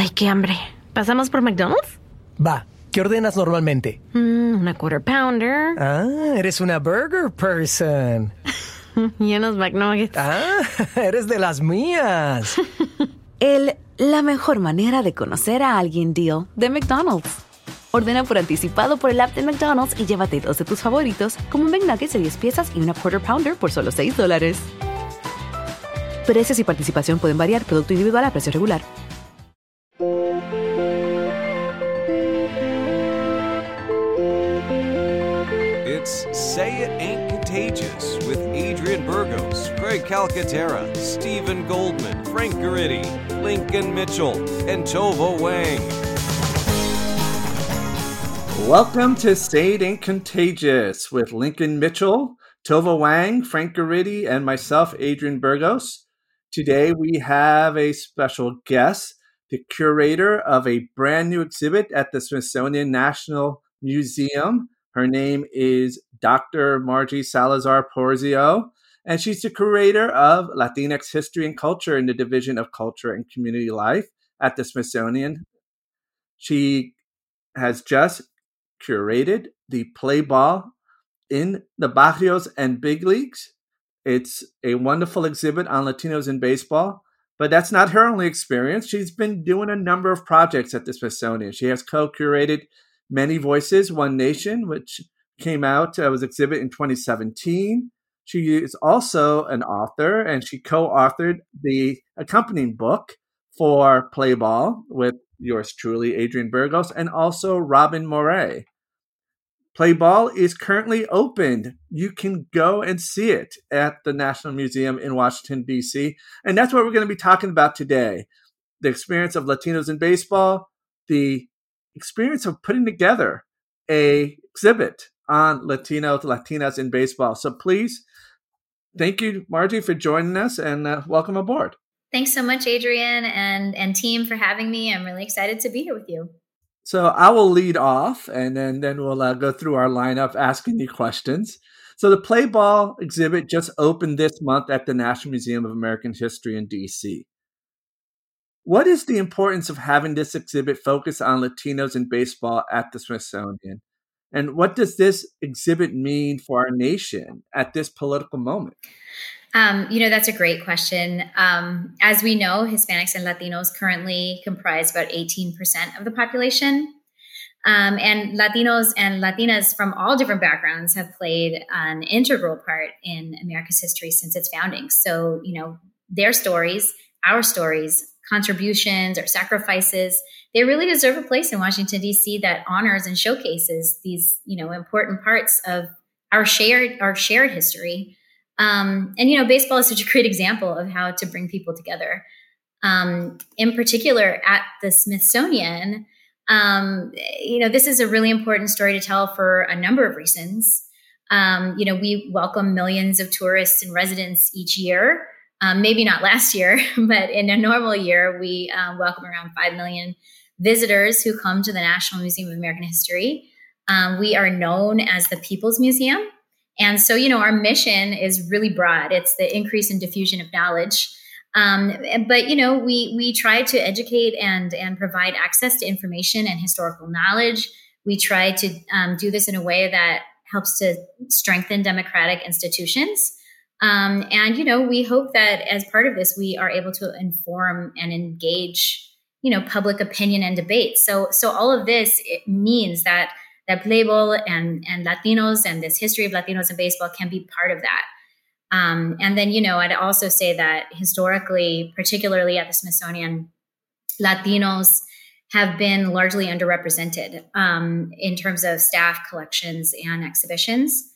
Ay, qué hambre. ¿Pasamos por McDonald's? Va, ¿qué ordenas normalmente? Mm, una quarter pounder. Ah, eres una burger person. y unos McNuggets. Ah, eres de las mías. El la mejor manera de conocer a alguien deal de McDonald's. Ordena por anticipado por el app de McDonald's y llévate dos de tus favoritos, como un McNuggets de 10 piezas y una quarter pounder por solo 6 dólares. Precios y participación pueden variar, producto individual a precio regular. Calcaterra, Stephen Goldman, Frank Guridy, Lincoln Mitchell, and Tova Wang. Welcome to It Ain't Contagious with Lincoln Mitchell, Tova Wang, Frank Guridy, and myself, Adrian Burgos. Today we have a special guest, the curator of a brand new exhibit at the Smithsonian National Museum. Her name is Dr. Margie Salazar Porzio, and she's the curator of Latinx history and culture in the Division of Culture and Community Life at the Smithsonian. She has just curated the play ball in the barrios and big leagues. It's a wonderful exhibit on Latinos in baseball, but that's not her only experience. She's been doing a number of projects at the Smithsonian. She has co curated Many Voices, One Nation, which came out, uh, was exhibit in 2017. She is also an author and she co authored the accompanying book for Play Ball with yours truly, Adrian Burgos, and also Robin Moray. Play Ball is currently opened. You can go and see it at the National Museum in Washington, D.C. And that's what we're going to be talking about today the experience of Latinos in baseball, the experience of putting together a exhibit on Latinos, Latinas in baseball. So please, thank you, Margie, for joining us and uh, welcome aboard. Thanks so much, Adrian and, and team for having me. I'm really excited to be here with you. So I will lead off and then, then we'll uh, go through our lineup asking you questions. So the Play Ball exhibit just opened this month at the National Museum of American History in DC. What is the importance of having this exhibit focus on Latinos in baseball at the Smithsonian? And what does this exhibit mean for our nation at this political moment? Um, you know, that's a great question. Um, as we know, Hispanics and Latinos currently comprise about 18% of the population. Um, and Latinos and Latinas from all different backgrounds have played an integral part in America's history since its founding. So, you know, their stories, our stories, contributions or sacrifices, they really deserve a place in Washington D.C. that honors and showcases these, you know, important parts of our shared our shared history. Um, and you know, baseball is such a great example of how to bring people together. Um, in particular, at the Smithsonian, um, you know, this is a really important story to tell for a number of reasons. Um, you know, we welcome millions of tourists and residents each year. Um, maybe not last year, but in a normal year, we um, welcome around 5 million visitors who come to the National Museum of American History. Um, we are known as the People's Museum. And so, you know, our mission is really broad. It's the increase and diffusion of knowledge. Um, but you know, we we try to educate and and provide access to information and historical knowledge. We try to um, do this in a way that helps to strengthen democratic institutions. Um, and you know, we hope that as part of this, we are able to inform and engage, you know, public opinion and debate. So, so all of this it means that that Play Ball and and Latinos and this history of Latinos in baseball can be part of that. Um, and then, you know, I'd also say that historically, particularly at the Smithsonian, Latinos have been largely underrepresented um, in terms of staff collections and exhibitions.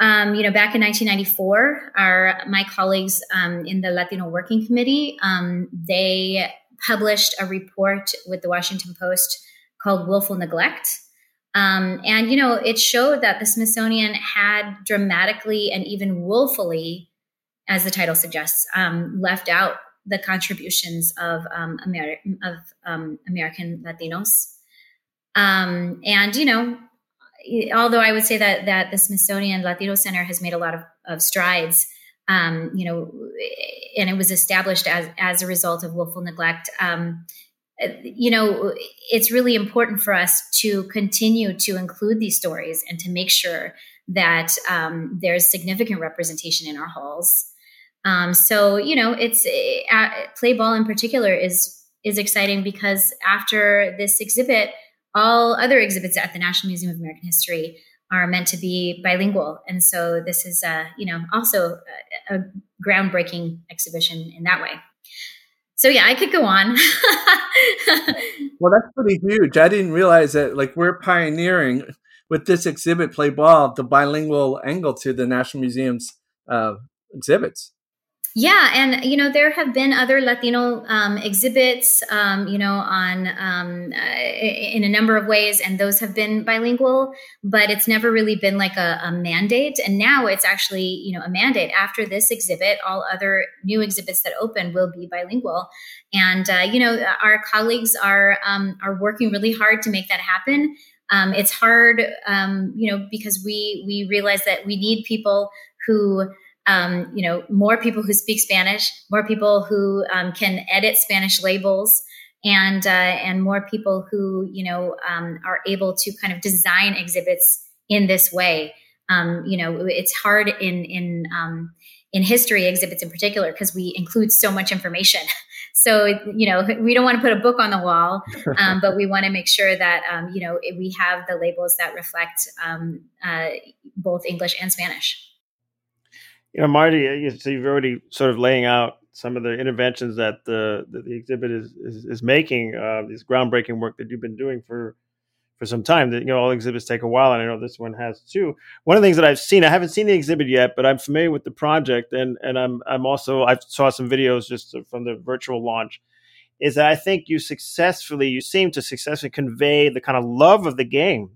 Um, you know, back in 1994, our my colleagues um, in the Latino Working Committee um, they published a report with the Washington Post called "Willful Neglect," um, and you know, it showed that the Smithsonian had dramatically and even willfully, as the title suggests, um, left out the contributions of um, of American Latinos. and you know, although I would say that that the Smithsonian Latino Center has made a lot of, of strides, um, you know, and it was established as as a result of willful neglect. Um, you know, it's really important for us to continue to include these stories and to make sure that um, there's significant representation in our halls. Um, so, you know, it's uh, play ball in particular is is exciting because after this exhibit, all other exhibits at the National Museum of American History are meant to be bilingual, and so this is, uh, you know, also a, a groundbreaking exhibition in that way so yeah, I could go on. well, that's pretty huge. I didn't realize that like we're pioneering with this exhibit, Play Ball, the bilingual angle to the National Museum's uh, exhibits. Yeah, and you know there have been other Latino um, exhibits, um, you know, on um, uh, in a number of ways, and those have been bilingual. But it's never really been like a, a, mandate, and now it's actually you know a mandate. After this exhibit, all other new exhibits that open will be bilingual, and uh, you know our colleagues are um, are working really hard to make that happen. Um, it's hard, um, you know, because we we realize that we need people who um, you know, more people who speak Spanish, more people who um, can edit Spanish labels, and uh, and more people who you know um, are able to kind of design exhibits in this way. Um, you know, it's hard in in um, in history exhibits in particular because we include so much information. So you know, we don't want to put a book on the wall, um, but we want to make sure that you know we have the labels that reflect uh, both English and Spanish. You know, Margie, uh, so you've already sort of laying out some of the interventions that the that the exhibit is is, is making. Uh, this groundbreaking work that you've been doing for for some time. That you know, all exhibits take a while, and I know this one has too. One of the things that I've seen, I haven't seen the exhibit yet, but I'm familiar with the project, and and I'm I'm also I saw some videos just from the virtual launch. Is that I think you successfully, you seem to successfully convey the kind of love of the game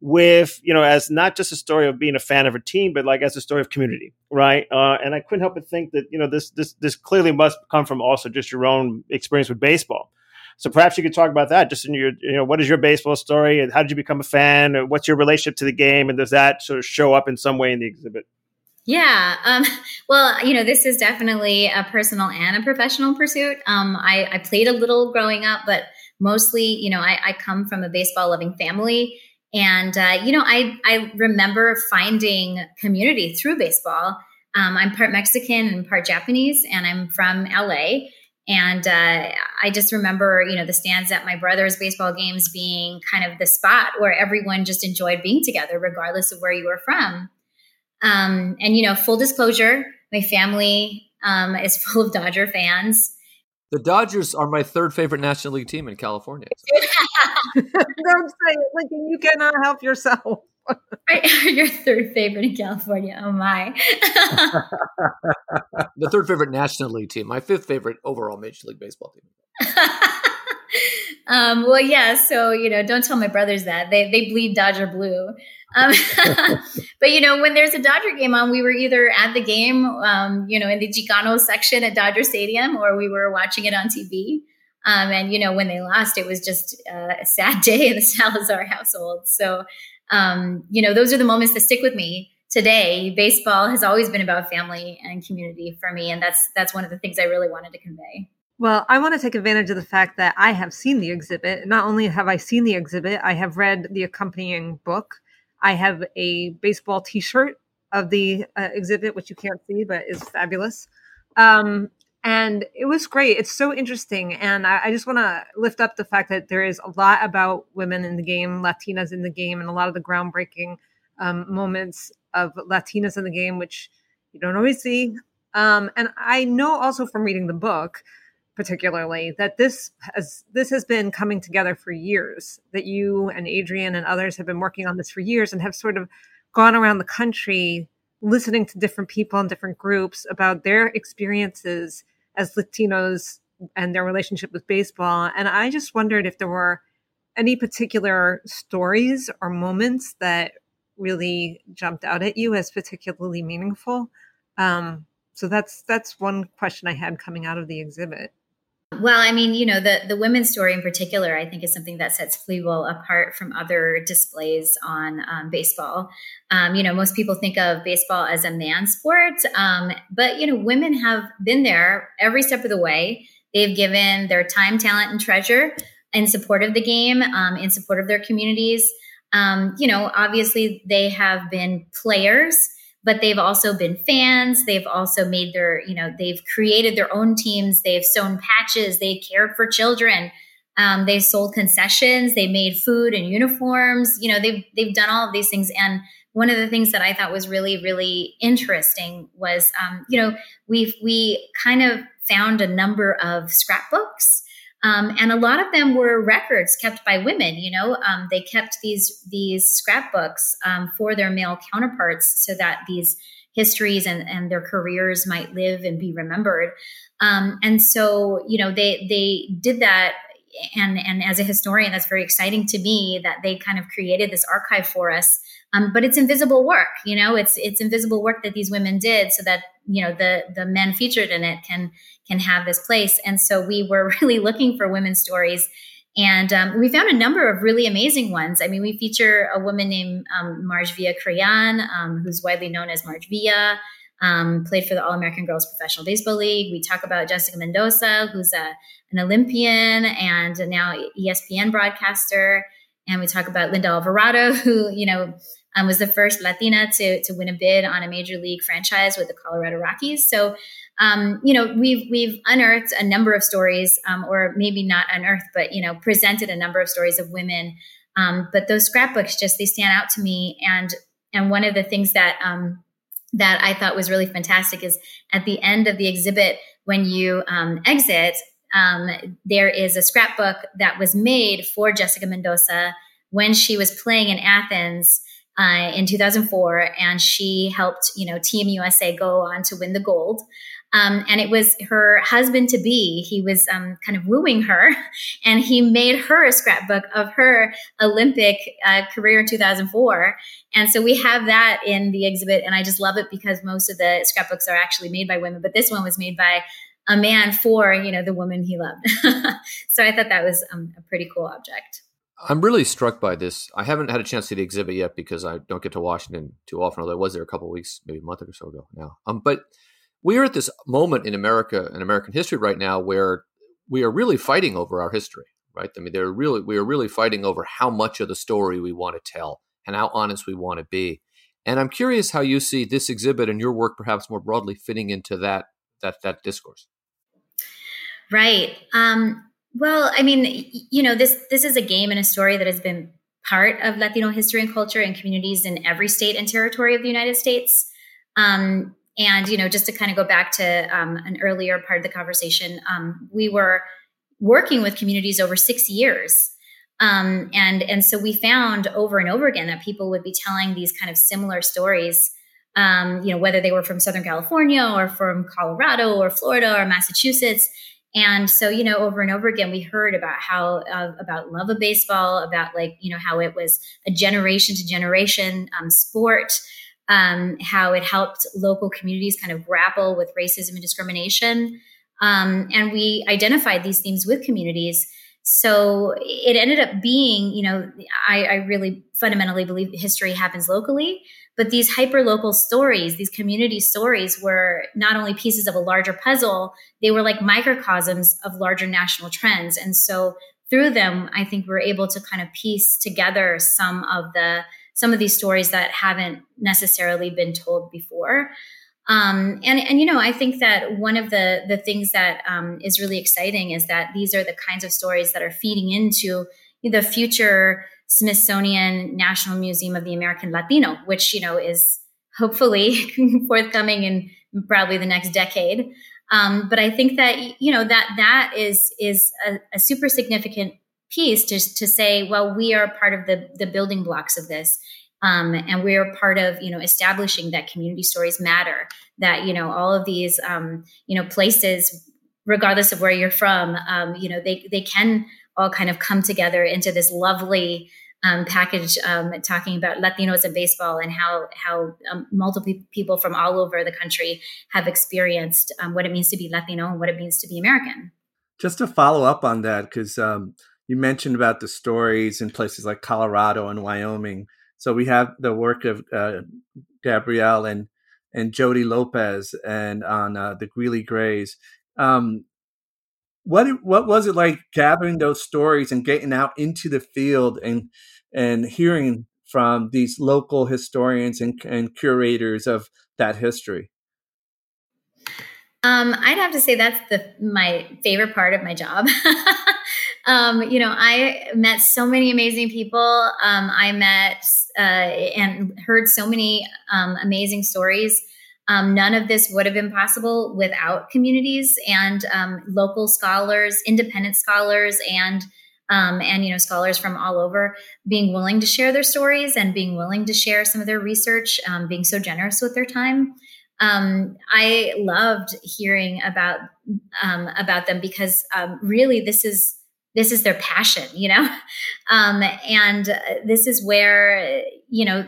with you know as not just a story of being a fan of a team but like as a story of community right uh, and i couldn't help but think that you know this this this clearly must come from also just your own experience with baseball so perhaps you could talk about that just in your you know what is your baseball story and how did you become a fan what's your relationship to the game and does that sort of show up in some way in the exhibit yeah. Um, well, you know, this is definitely a personal and a professional pursuit. Um, I, I, played a little growing up, but mostly, you know, I, I come from a baseball loving family. And uh, you know, I I remember finding community through baseball. Um, I'm part Mexican and part Japanese, and I'm from LA. And uh, I just remember, you know, the stands at my brother's baseball games being kind of the spot where everyone just enjoyed being together, regardless of where you were from. Um, and you know, full disclosure, my family um, is full of Dodger fans. The Dodgers are my third favorite National League team in California. Don't say it, Lincoln. You cannot help yourself. Your third favorite in California. Oh my. the third favorite National League team. My fifth favorite overall Major League Baseball team. um, well, yeah. So you know, don't tell my brothers that they they bleed Dodger blue. Um, but you know, when there's a Dodger game on, we were either at the game, um, you know, in the Chicano section at Dodger Stadium, or we were watching it on TV. Um, and you know, when they lost, it was just uh, a sad day in the Salazar household. So, um, you know, those are the moments that stick with me today. Baseball has always been about family and community for me, and that's that's one of the things I really wanted to convey. Well, I want to take advantage of the fact that I have seen the exhibit. Not only have I seen the exhibit, I have read the accompanying book. I have a baseball T-shirt of the uh, exhibit, which you can't see, but is fabulous. Um, and it was great. It's so interesting, and I, I just want to lift up the fact that there is a lot about women in the game, Latinas in the game, and a lot of the groundbreaking um, moments of Latinas in the game, which you don't always see. Um, and I know also from reading the book particularly that this has this has been coming together for years that you and adrian and others have been working on this for years and have sort of gone around the country listening to different people and different groups about their experiences as latinos and their relationship with baseball. And i just wondered if there were any particular stories or moments that really jumped out at you as particularly meaningful. Um, so that's that's one question i had coming out of the exhibit well, I mean, you know, the the women's story in particular, I think, is something that sets Play Ball apart from other displays on um, baseball. Um, you know, most people think of baseball as a man sport, um, but you know, women have been there every step of the way. They've given their time, talent, and treasure in support of the game, um, in support of their communities. Um, you know, obviously they have been players, but they've also been fans. They've also made their, you know, they've created their own teams. They've sewn patches. They cared for children. Um, they sold concessions. They made food and uniforms. You know, they've they've done all of these things. And one of the things that I thought was really really interesting was, um, you know, we've we kind of found a number of scrapbooks um, and a lot of them were records kept by women. You know, um, they kept these these scrapbooks um, for their male counterparts so that these histories and, and their careers might live and be remembered. Um, and so, you know, they they did that. And and as a historian, that's very exciting to me that they kind of created this archive for us. Um, but it's invisible work, you know. It's it's invisible work that these women did, so that you know the the men featured in it can can have this place. And so we were really looking for women's stories. And um, we found a number of really amazing ones. I mean, we feature a woman named um, Marge Villa Cryan, um, who's widely known as Marge Villa, um, played for the All American Girls Professional Baseball League. We talk about Jessica Mendoza, who's a, an Olympian and now ESPN broadcaster. And we talk about Linda Alvarado, who, you know, um, was the first Latina to, to win a bid on a major league franchise with the Colorado Rockies. So um, you know, we've we've unearthed a number of stories, um, or maybe not unearthed, but you know, presented a number of stories of women. Um, but those scrapbooks just they stand out to me, and and one of the things that um, that I thought was really fantastic is at the end of the exhibit when you um, exit, there is a scrapbook that was made for Jessica Mendoza when she was playing in Athens. Uh, in 2004, and she helped, you know, Team USA go on to win the gold. Um, and it was her husband to be. He was um, kind of wooing her, and he made her a scrapbook of her Olympic uh, career in 2004. And so we have that in the exhibit, and I just love it because most of the scrapbooks are actually made by women, but this one was made by a man for you know the woman he loved. so I thought that was um, a pretty cool object. I'm really struck by this. I haven't had a chance to see the exhibit yet because I don't get to Washington too often. Although I was there a couple weeks, maybe a month or so ago now. Um, but we are at this moment in America and American history right now where we are really fighting over our history, right? I mean, they're really we are really fighting over how much of the story we want to tell and how honest we want to be. And I'm curious how you see this exhibit and your work, perhaps more broadly, fitting into that that that discourse. Right. Um, well, I mean, you know, this this is a game and a story that has been part of Latino history and culture and communities in every state and territory of the United States. Um, and, you know, just to kind of go back to um, an earlier part of the conversation, um, we were working with communities over six years. Um, and, and so we found over and over again that people would be telling these kind of similar stories, um, you know, whether they were from Southern California or from Colorado or Florida or Massachusetts. And so, you know, over and over again, we heard about how, uh, about love of baseball, about like, you know, how it was a generation to generation um, sport um, how it helped local communities kind of grapple with racism and discrimination. Um, and we identified these themes with communities. So it ended up being, you know, I, I really fundamentally believe history happens locally, but these hyper local stories, these community stories were not only pieces of a larger puzzle, they were like microcosms of larger national trends. And so through them, I think we're able to kind of piece together some of the some of these stories that haven't necessarily been told before. Um, and and you know, I think that one of the the things that um, is really exciting is that these are the kinds of stories that are feeding into the future Smithsonian National Museum of the American Latino, which you know is hopefully forthcoming in probably the next decade. Um, but I think that you know that that is is a, a super significant piece to, to say, well, we are part of the, the building blocks of this. Um, and we're part of, you know, establishing that community stories matter, that, you know, all of these, um, you know, places, regardless of where you're from, um, you know, they, they can all kind of come together into this lovely um, package um, talking about Latinos in baseball and how how um, multiple people from all over the country have experienced what it means to be Latino and what it means to be American. Just to follow up on that, because you mentioned about the stories in places like Colorado and Wyoming. So we have the work of uh, Gabriel and and Jody Lopez and on uh, the Greeley Grays. Um, what what was it like gathering those stories and getting out into the field and and hearing from these local historians and, and curators of that history? Um, I'd have to say that's the my favorite part of my job. um, you know, I met so many amazing people. Um, I met uh, and heard so many um, amazing stories. Um, none of this would have been possible without communities and um, local scholars, independent scholars, and um, and you know scholars from all over being willing to share their stories and being willing to share some of their research, um, being so generous with their time. Um, I loved hearing about um, about them because really this is this is their passion, you know, and uh, this is where you know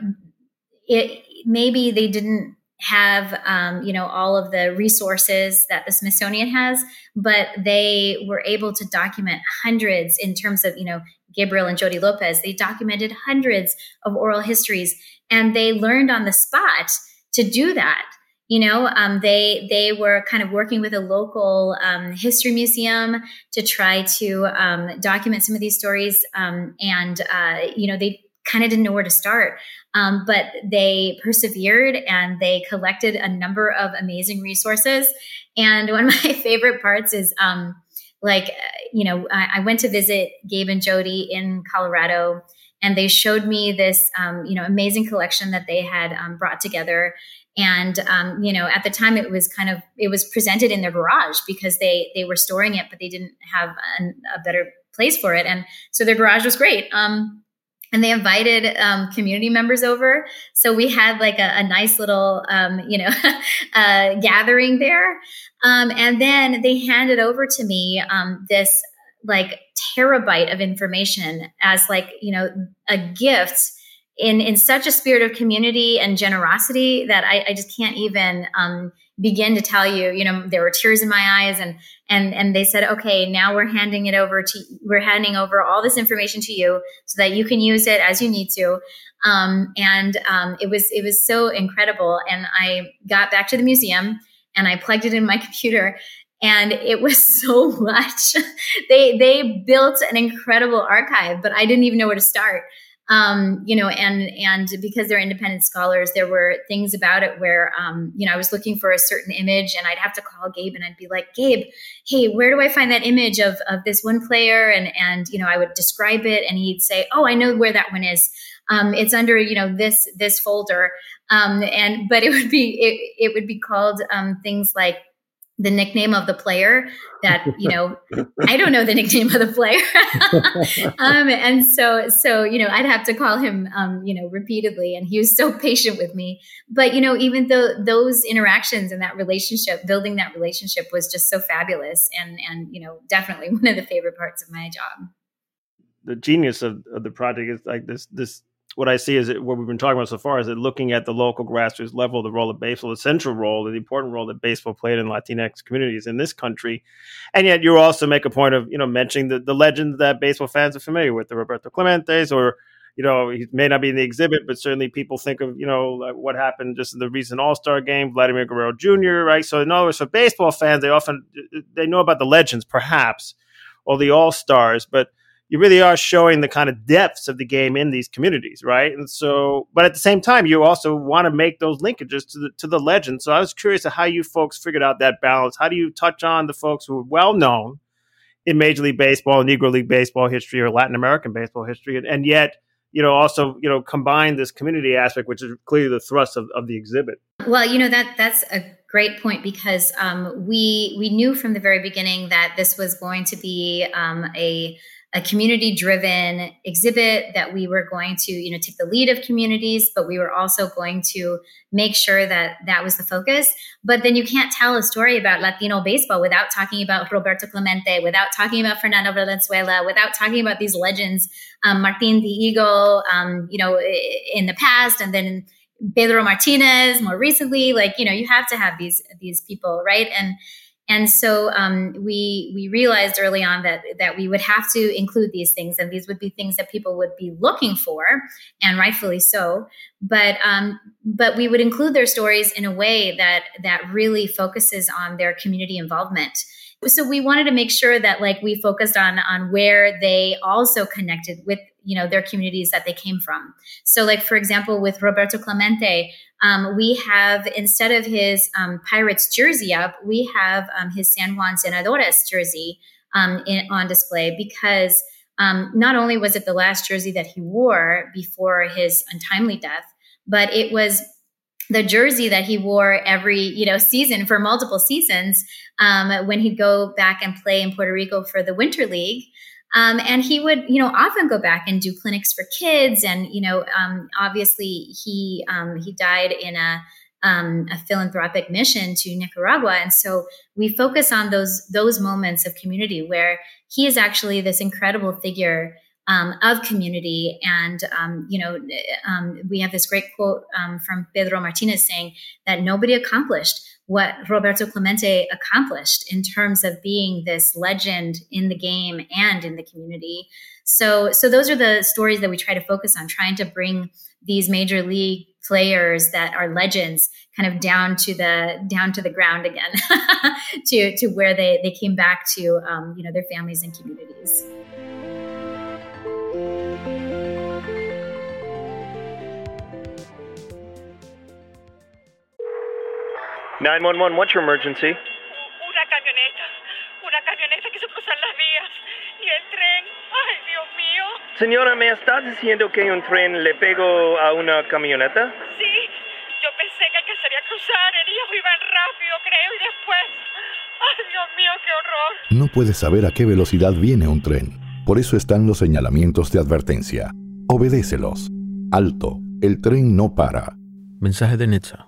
it maybe they didn't have um, you know all of the resources that the smithsonian has but they were able to document hundreds in terms of you know gabriel and jody lopez. They documented hundreds of oral histories and they learned on the spot to do that you know um, they they were kind of working with a local um, history museum to try to um, document some of these stories um, and uh, you know they kind of didn't know where to start um, but they persevered and they collected a number of amazing resources. And one of my favorite parts is um, like, you know, I, I, went to visit Gabe and Jody in Colorado, and they showed me this, um, you know, amazing collection that they had um, brought together. And um, you know, at the time, it was kind of it was presented in their garage because they they were storing it, but they didn't have an, a better place for it, and so their garage was great. Um, and they invited um, community members over so we had like a, a nice little um, you know uh, gathering there um, and then they handed over to me um, this like terabyte of information as like you know a gift in in such a spirit of community and generosity that I, I just can't even um, begin to tell you. You know, there were tears in my eyes, and and and they said, okay, now we're handing it over to we're handing over all this information to you so that you can use it as you need to. Um, and um, it was it was so incredible. And I got back to the museum and I plugged it in my computer and it was so much. they they built an incredible archive, but I didn't even know where to start um, you know, and and because they're independent scholars, there were things about it where, um, you know, I was looking for a certain image, and I'd have to call Gabe, and I'd be like, Gabe, hey, where do I find that image of of this one player? And and you know, I would describe it, and he'd say, Oh, I know where that one is. Um, it's under you know this this folder, um, and but it would be it, it would be called um, things like the nickname of the player that you know i don't know the nickname of the player. Um, and so so you know i'd have to call him um, you know repeatedly and he was so patient with me. But you know even though those interactions and that relationship building that relationship was just so fabulous and and you know definitely one of the favorite parts of my job. The genius of, of the project is like this this what I see is it, what we've been talking about so far is that looking at the local grassroots level, the role of baseball, the central role, the important role that baseball played in Latinx communities in this country, and yet you also make a point of you know mentioning the, the legends that baseball fans are familiar with, the Roberto Clementes, or you know he may not be in the exhibit, but certainly people think of you know what happened just in the recent All Star game, Vladimir Guerrero Jr. Right, so in other words, for baseball fans, they often they know about the legends, perhaps, or the All Stars, but you really are showing the kind of depths of the game in these communities, right? And so, but at the same time, you also want to make those linkages to the to the legend. So I was curious of how you folks figured out that balance. How do you touch on the folks who are well known in Major League Baseball, Negro League Baseball history, or Latin American baseball history, and, and yet you know also you know combine this community aspect, which is clearly the thrust of, of the exhibit. Well, you know that that's a great point because um, we we knew from the very beginning that this was going to be um, a a community driven exhibit that we were going to you know take the lead of communities but we were also going to make sure that that was the focus. But then you can't tell a story about latino baseball without talking about roberto clemente without talking about fernando valenzuela without talking about these legends um, martin dihigo um, you know in the past and then pedro martinez more recently. Like you know you have to have these these people right? And and so um, we we realized early on that that we would have to include these things, and these would be things that people would be looking for, and rightfully so. But um, but we would include their stories in a way that that really focuses on their community involvement So we wanted to make sure that like we focused on on where they also connected with you know their communities that they came from. So like for example with Roberto Clemente, um, we have instead of his um, Pirates jersey up, we have um, his San Juan Senadores jersey um, in, on display because um, not only was it the last jersey that he wore before his untimely death, but it was the jersey that he wore every you know season for multiple seasons um, when he'd go back and play in Puerto Rico for the Winter League. Um, and he would, you know, often go back and do clinics for kids. And you know, um, obviously he um, he died in a um, a philanthropic mission to Nicaragua, and so we focus on those those moments of community where he is actually this incredible figure um, of community. And, um, you know, um, we have this great quote um, from Pedro Martinez saying that nobody accomplished what Roberto Clemente accomplished in terms of being this legend in the game and in the community. So, so those are the stories that we try to focus on, trying to bring these major league players that are legends kind of down to the down to the ground again to to where they they came back to um, you know their families and communities 911, what's your emergency? Una camioneta. Una camioneta quiso cruzar las vías. Y el tren. ¡Ay, Dios mío! Señora, ¿me estás diciendo que un tren le pegó a una camioneta? Sí. Yo pensé que alcanzaría a cruzar. Ellos iban rápido, creo, y después. ¡Ay, Dios mío, qué horror! No puedes saber a qué velocidad viene un tren. Por eso están los señalamientos de advertencia. Obedécelos. Alto. El tren no para. Mensaje de Netza.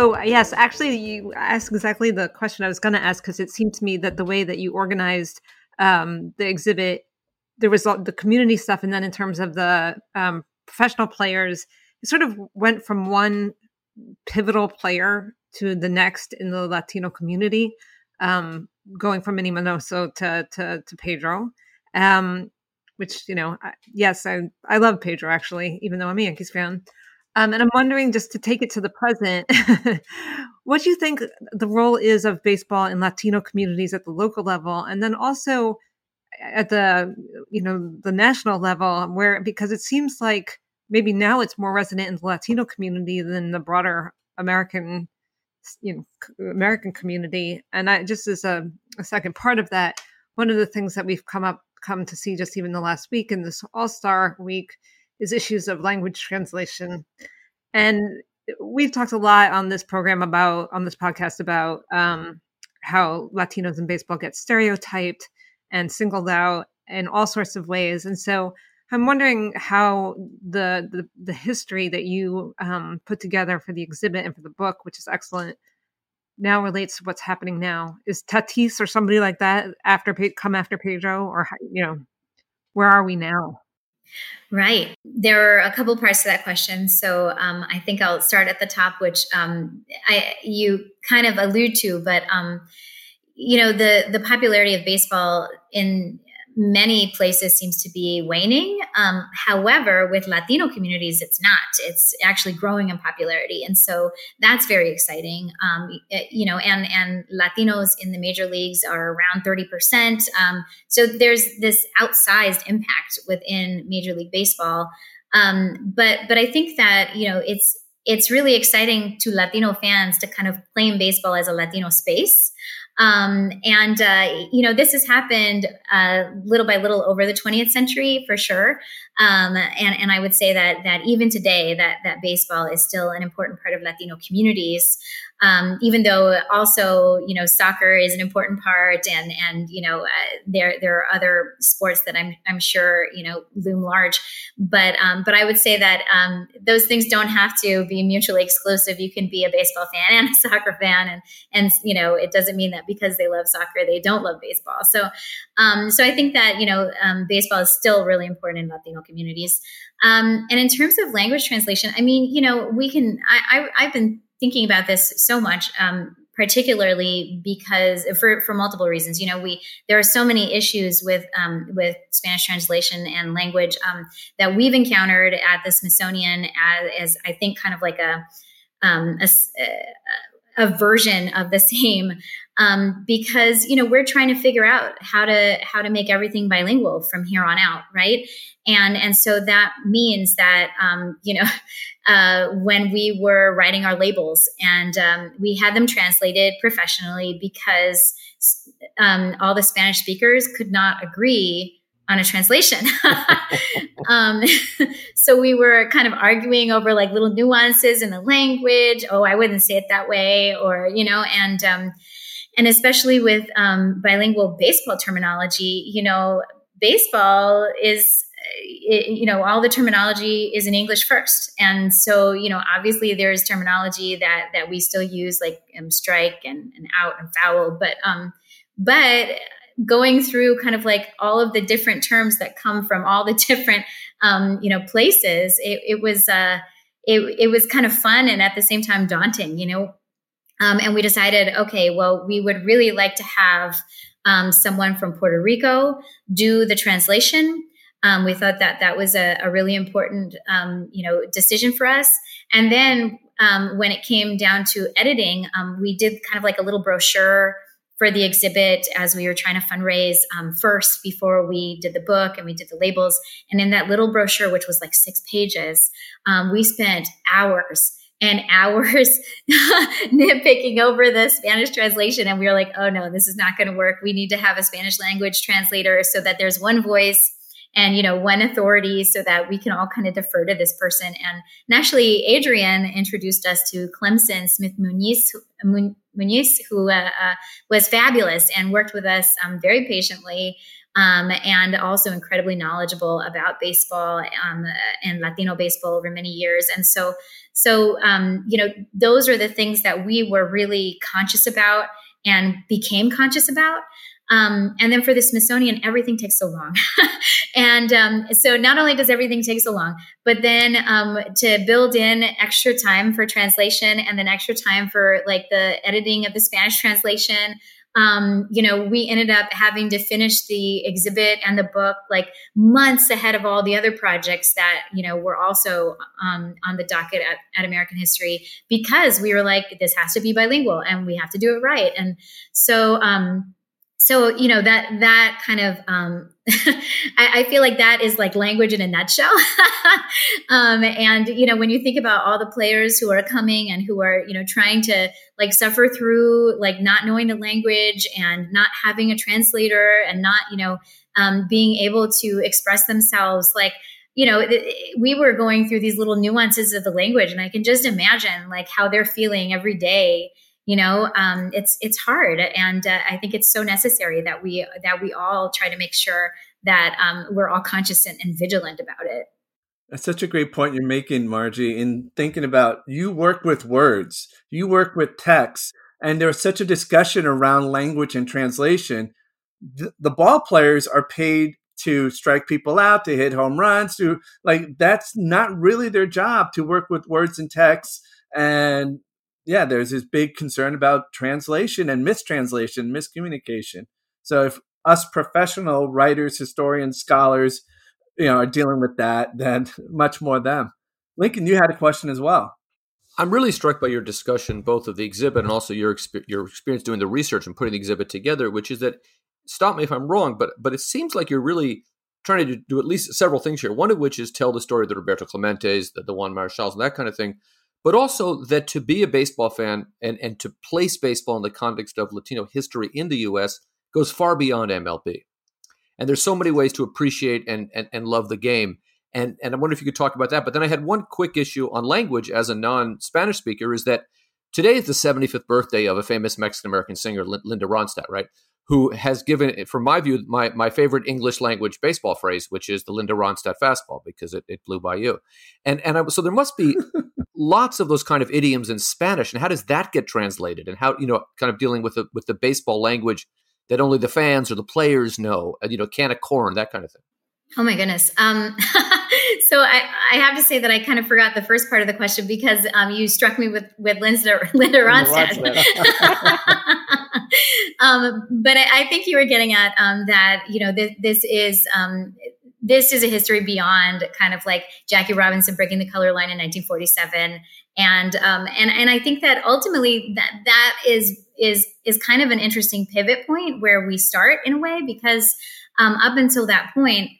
So yes, actually, you asked exactly the question I was going to ask because it seemed to me that the way that you organized um, the exhibit, there was the community stuff, and then in terms of the um, professional players, it sort of went from one pivotal player to the next in the Latino community, um, going from Minnie Minoso to to, to Pedro. Um, which you know, I, yes, I I love Pedro actually, even though I'm a Yankees fan. Um, and I'm wondering, just to take it to the present, what do you think the role is of baseball in Latino communities at the local level, and then also at the you know the national level, where because it seems like maybe now it's more resonant in the Latino community than the broader American you know American community. And I just as a, a second part of that, one of the things that we've come up come to see just even the last week in this All Star week is issues of language translation. And we've talked a lot on this program about, on this podcast about um, how Latinos in baseball get stereotyped and singled out in all sorts of ways. And so I'm wondering how the the, the history that you um, put together for the exhibit and for the book, which is excellent, now relates to what's happening now. Is Tatis or somebody like that after come after Pedro, or you know, where are we now? Right. There are a couple parts to that question. So um, I think I'll start at the top, which um, I you kind of allude to, but um, you know the the popularity of baseball in many places seems to be waning. Um, however, with Latino communities, it's not. It's actually growing in popularity, and so that's very exciting. Um, it, you know, and and Latinos in the major leagues are around thirty percent. Um, so there's this outsized impact within Major League Baseball. Um, but but I think that you know it's it's really exciting to Latino fans to kind of claim baseball as a Latino space. Um, and, uh, you know, this has happened uh, little by little over the 20th century for sure. Um, and and I would say that that even today that that baseball is still an important part of Latino communities. Um, even though also you know soccer is an important part, and and you know uh, there there are other sports that I'm I'm sure you know loom large, but um, but I would say that um, those things don't have to be mutually exclusive. You can be a baseball fan and a soccer fan, and and you know it doesn't mean that because they love soccer they don't love baseball. So um, so I think that you know um, baseball is still really important in Latino communities. Um, and in terms of language translation, I mean you know we can I, I I've been thinking about this so much um, particularly because for, for multiple reasons. You know we there are so many issues with um, with spanish translation and language um, that we've encountered at the smithsonian as, as i think kind of like a, um, a, a version of the same um, because you know we're trying to figure out how to how to make everything bilingual from here on out right? And and so that means that um, you know uh, when we were writing our labels and um, we had them translated professionally because um, all the spanish speakers could not agree on a translation. Um, so we were kind of arguing over like little nuances in the language. Oh i wouldn't say it that way or you know and um, and especially with um, bilingual baseball terminology you know baseball is it, you know all the terminology is in english first. And so you know obviously there's terminology that that we still use like um, strike and, and out and foul. But um but going through kind of like all of the different terms that come from all the different um you know places it, it was uh it, it was kind of fun and at the same time daunting you know um, and we decided okay well we would really like to have um, someone from puerto rico do the translation um, we thought that that was a, a really important, um, you know, decision for us. And then um, when it came down to editing, um, we did kind of like a little brochure for the exhibit as we were trying to fundraise first before we did the book and we did the labels. And in that little brochure, which was like six pages, we spent hours and hours nitpicking over the Spanish translation. And we were like, oh no, this is not going to work. We need to have a Spanish language translator so that there's one voice and you know one authority so that we can all kind of defer to this person and, and actually adrian introduced us to clemson smith muniz muniz who uh, uh, was fabulous and worked with us um, very patiently um, and also incredibly knowledgeable about baseball um, and latino baseball over many years and so so um, you know those are the things that we were really conscious about and became conscious about um, and then for the Smithsonian, everything takes so long. and um, so not only does everything take so long, but then um, to build in extra time for translation and then extra time for like the editing of the Spanish translation. Um, you know, we ended up having to finish the exhibit and the book like months ahead of all the other projects that, you know, were also um, on the docket at, at American History because we were like, this has to be bilingual and we have to do it right. And so, um, so you know that that kind of um, I, I, feel like that is like language in a nutshell. Um, and you know when you think about all the players who are coming and who are you know trying to like suffer through like not knowing the language and not having a translator and not you know um, being able to express themselves like you know we were going through these little nuances of the language and i can just imagine like how they're feeling every day you know um, it's it's hard. And uh, i think it's so necessary that we that we all try to make sure that um, we're all conscious and, and vigilant about it. That's such a great point you're making margie in thinking about you work with words you work with text and there's such a discussion around language and translation. The, the ball players are paid to strike people out to hit home runs to like that's not really their job to work with words and text and yeah, there's this big concern about translation and mistranslation, miscommunication. So if us professional writers, historians, scholars, you know, are dealing with that, then much more them. Lincoln, you had a question as well. I'm really struck by your discussion, both of the exhibit and also your exp- your experience doing the research and putting the exhibit together. Which is that, stop me if I'm wrong, but but it seems like you're really trying to do at least several things here. One of which is tell the story of the Roberto Clementes, the, the Juan Marichals, and that kind of thing but also that to be a baseball fan and, and to place baseball in the context of Latino history in the US goes far beyond MLB. And there's so many ways to appreciate and, and, and love the game. And and I wonder if you could talk about that. But then I had one quick issue on language as a non-Spanish speaker is that today is the 75th birthday of a famous Mexican American singer, Linda Ronstadt, right? Who has given, from my view, my, my favorite English language baseball phrase, which is the Linda Ronstadt fastball, because it, it blew by you. And and I, so there must be lots of those kind of idioms in Spanish. And how does that get translated? And how, you know, kind of dealing with the, with the baseball language that only the fans or the players know, you know, can of corn, that kind of thing. Oh my goodness. Um, so I, I have to say that I kind of forgot the first part of the question because um, you struck me with with Linda, Linda Ronstadt. um, but I, I, think you were getting at um, that. You know, this, this is um, this is a history beyond kind of like Jackie Robinson breaking the color line in 1947, and um, and and I think that ultimately that that is is is kind of an interesting pivot point where we start in a way because up until that point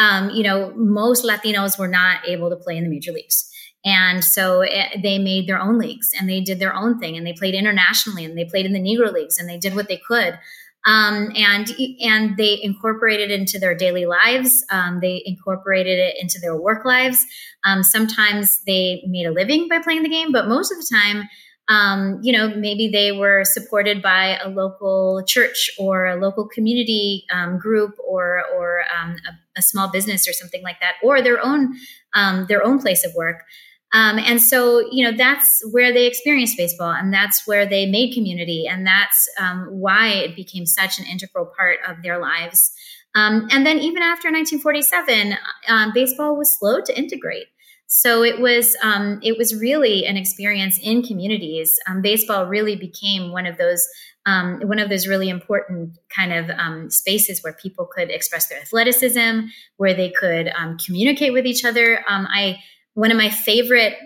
um, you know, most Latinos were not able to play in the major leagues. And so it, they made their own leagues and they did their own thing and they played internationally and they played in the Negro leagues and they did what they could. Um, and and they incorporated it into their daily lives. Um, they incorporated it into their work lives. Um, sometimes they made a living by playing the game, but most of the time, um, you know, maybe they were supported by a local church or a local community um, group or or um, a, a, small business or something like that, or their own um, their own place of work. Um, and so, you know, that's where they experienced baseball, and that's where they made community, and that's um, why it became such an integral part of their lives. and then, even after 1947, uh, baseball was slow to integrate. So it was um, it was really an experience in communities. Um, baseball really became one of those um, one of those really important kind of um, spaces where people could express their athleticism, where they could um, communicate with each other. Um, I one of my favorite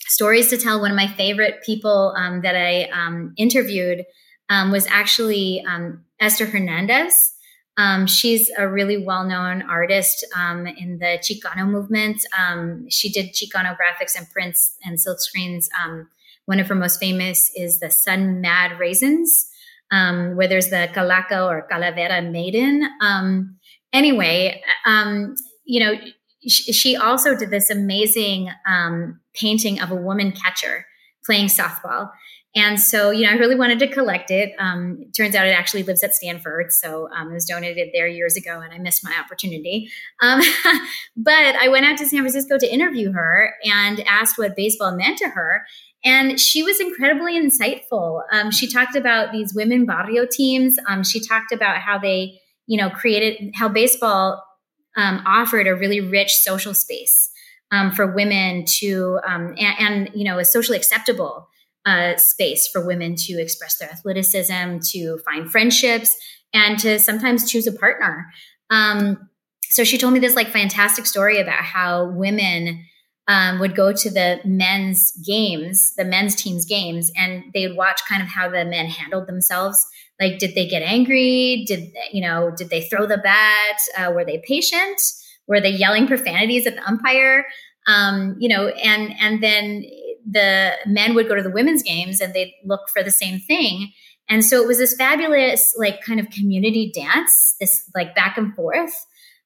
stories to tell. One of my favorite people that I interviewed was actually Ester Hernandez. Um, she's a really well known artist um, in the Chicano movement. Um, she did Chicano graphics and prints and silk screens. Um, one of her most famous is the Sun Mad Raisins, um, where there's the Calaca or Calavera Maiden. Um, anyway, you know, sh- she also did this amazing painting of a woman catcher playing softball. And so, you know, I really wanted to collect it. Um, turns out it actually lives at Stanford. So um, it was donated there years ago and I missed my opportunity. Um, but I went out to San Francisco to interview her and asked what baseball meant to her. And she was incredibly insightful. Um, she talked about these women barrio teams. Um, she talked about how they, you know, created, how baseball um, offered a really rich social space for women to, and, and, you know, a socially acceptable uh, space for women to express their athleticism, to find friendships, and to sometimes choose a partner. Um, so she told me this like fantastic story about how women um, would go to the men's games, the men's teams games, and they would watch kind of how the men handled themselves. Like, did they get angry? Did you know? Did they throw the bat? Uh, were they patient? Were they yelling profanities at the umpire? Um, you know, and and then the men would go to the women's games and they'd look for the same thing. And so it was this fabulous, like, kind of community dance, this like back and forth,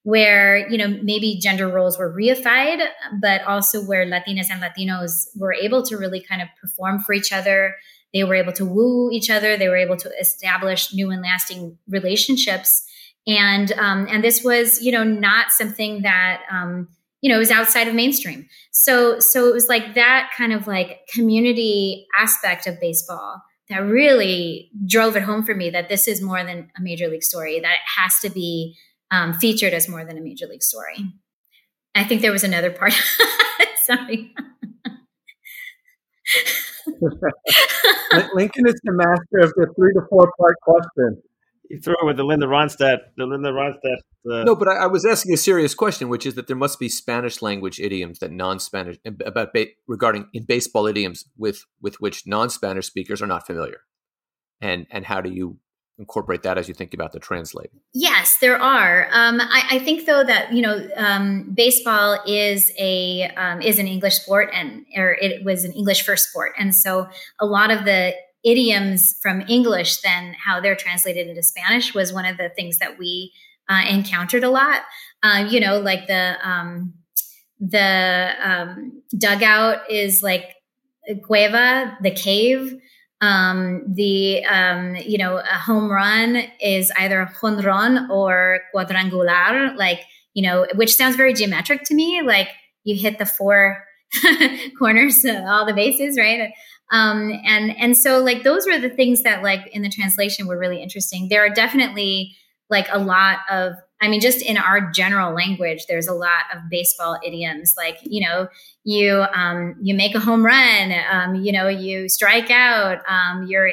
where, you know, maybe gender roles were reified, but also where Latinas and Latinos were able to really kind of perform for each other. They were able to woo each other. They were able to establish new and lasting relationships. And, um, and this was, you know, not something that, um, you know, was outside of mainstream. So, so it was like that kind of like community aspect of baseball that really drove it home for me that this is more than a major league story, that it has to be um, featured as more than a major league story. I think there was another part. Sorry. Lincoln is the master of the three to four part question you throw it with the Linda Ronstadt, the Linda Ronstadt. Uh, no, but I, I, was asking a serious question, which is that there must be Spanish language idioms that non-Spanish about ba- regarding in baseball idioms with with which non-Spanish speakers are not familiar, and and how do you incorporate that as you think about the translate? Yes, there are. Um, I, I, think though that you know um, baseball is a um, is an English sport, and or it was an English first sport, and so a lot of the idioms from English than how they're translated into Spanish was one of the things that we uh, encountered a lot. Uh, you know, like the um, the um, dugout is like cueva, the cave. Um, the um, you know a home run is either jonron or cuadrangular, like you know, which sounds very geometric to me. Like you hit the four corners, all the bases, right? Um, and and so like those were the things that like in the translation were really interesting. There are definitely like a lot of I mean, just in our general language, there's a lot of baseball idioms like, you know, you um, you make a home run, um, you know, you strike out, um, you're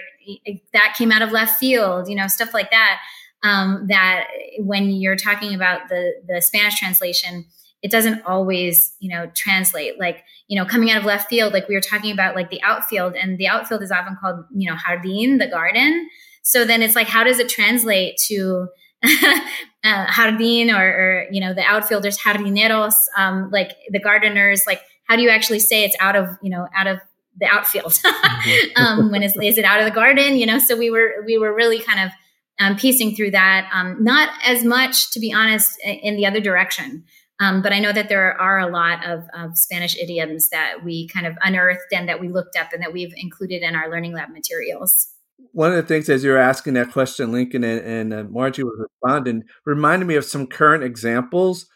that came out of left field, you know, stuff like that. Um, that when you're talking about the the Spanish translation, it doesn't always, you know, translate. Like, you know, coming out of left field, like we were talking about, like the outfield, and the outfield is often called, you know, jardín, the garden. So then it's like, how does it translate to uh, jardín or, or, you know, the outfielders, jardineros, um, like the gardeners, like how do you actually say it's out of, you know, out of the outfield? Mm-hmm. um, when is, is it out of the garden? You know, so we were, we were really kind of um, piecing through that. Um, not as much, to be honest, in the other direction. Um, but I know that there are a lot of, of, Spanish idioms that we kind of unearthed and that we looked up and that we've included in our Learning Lab materials one of the things as you were asking that question, Lincoln and, and uh, Margie was responding, reminded me of some current examples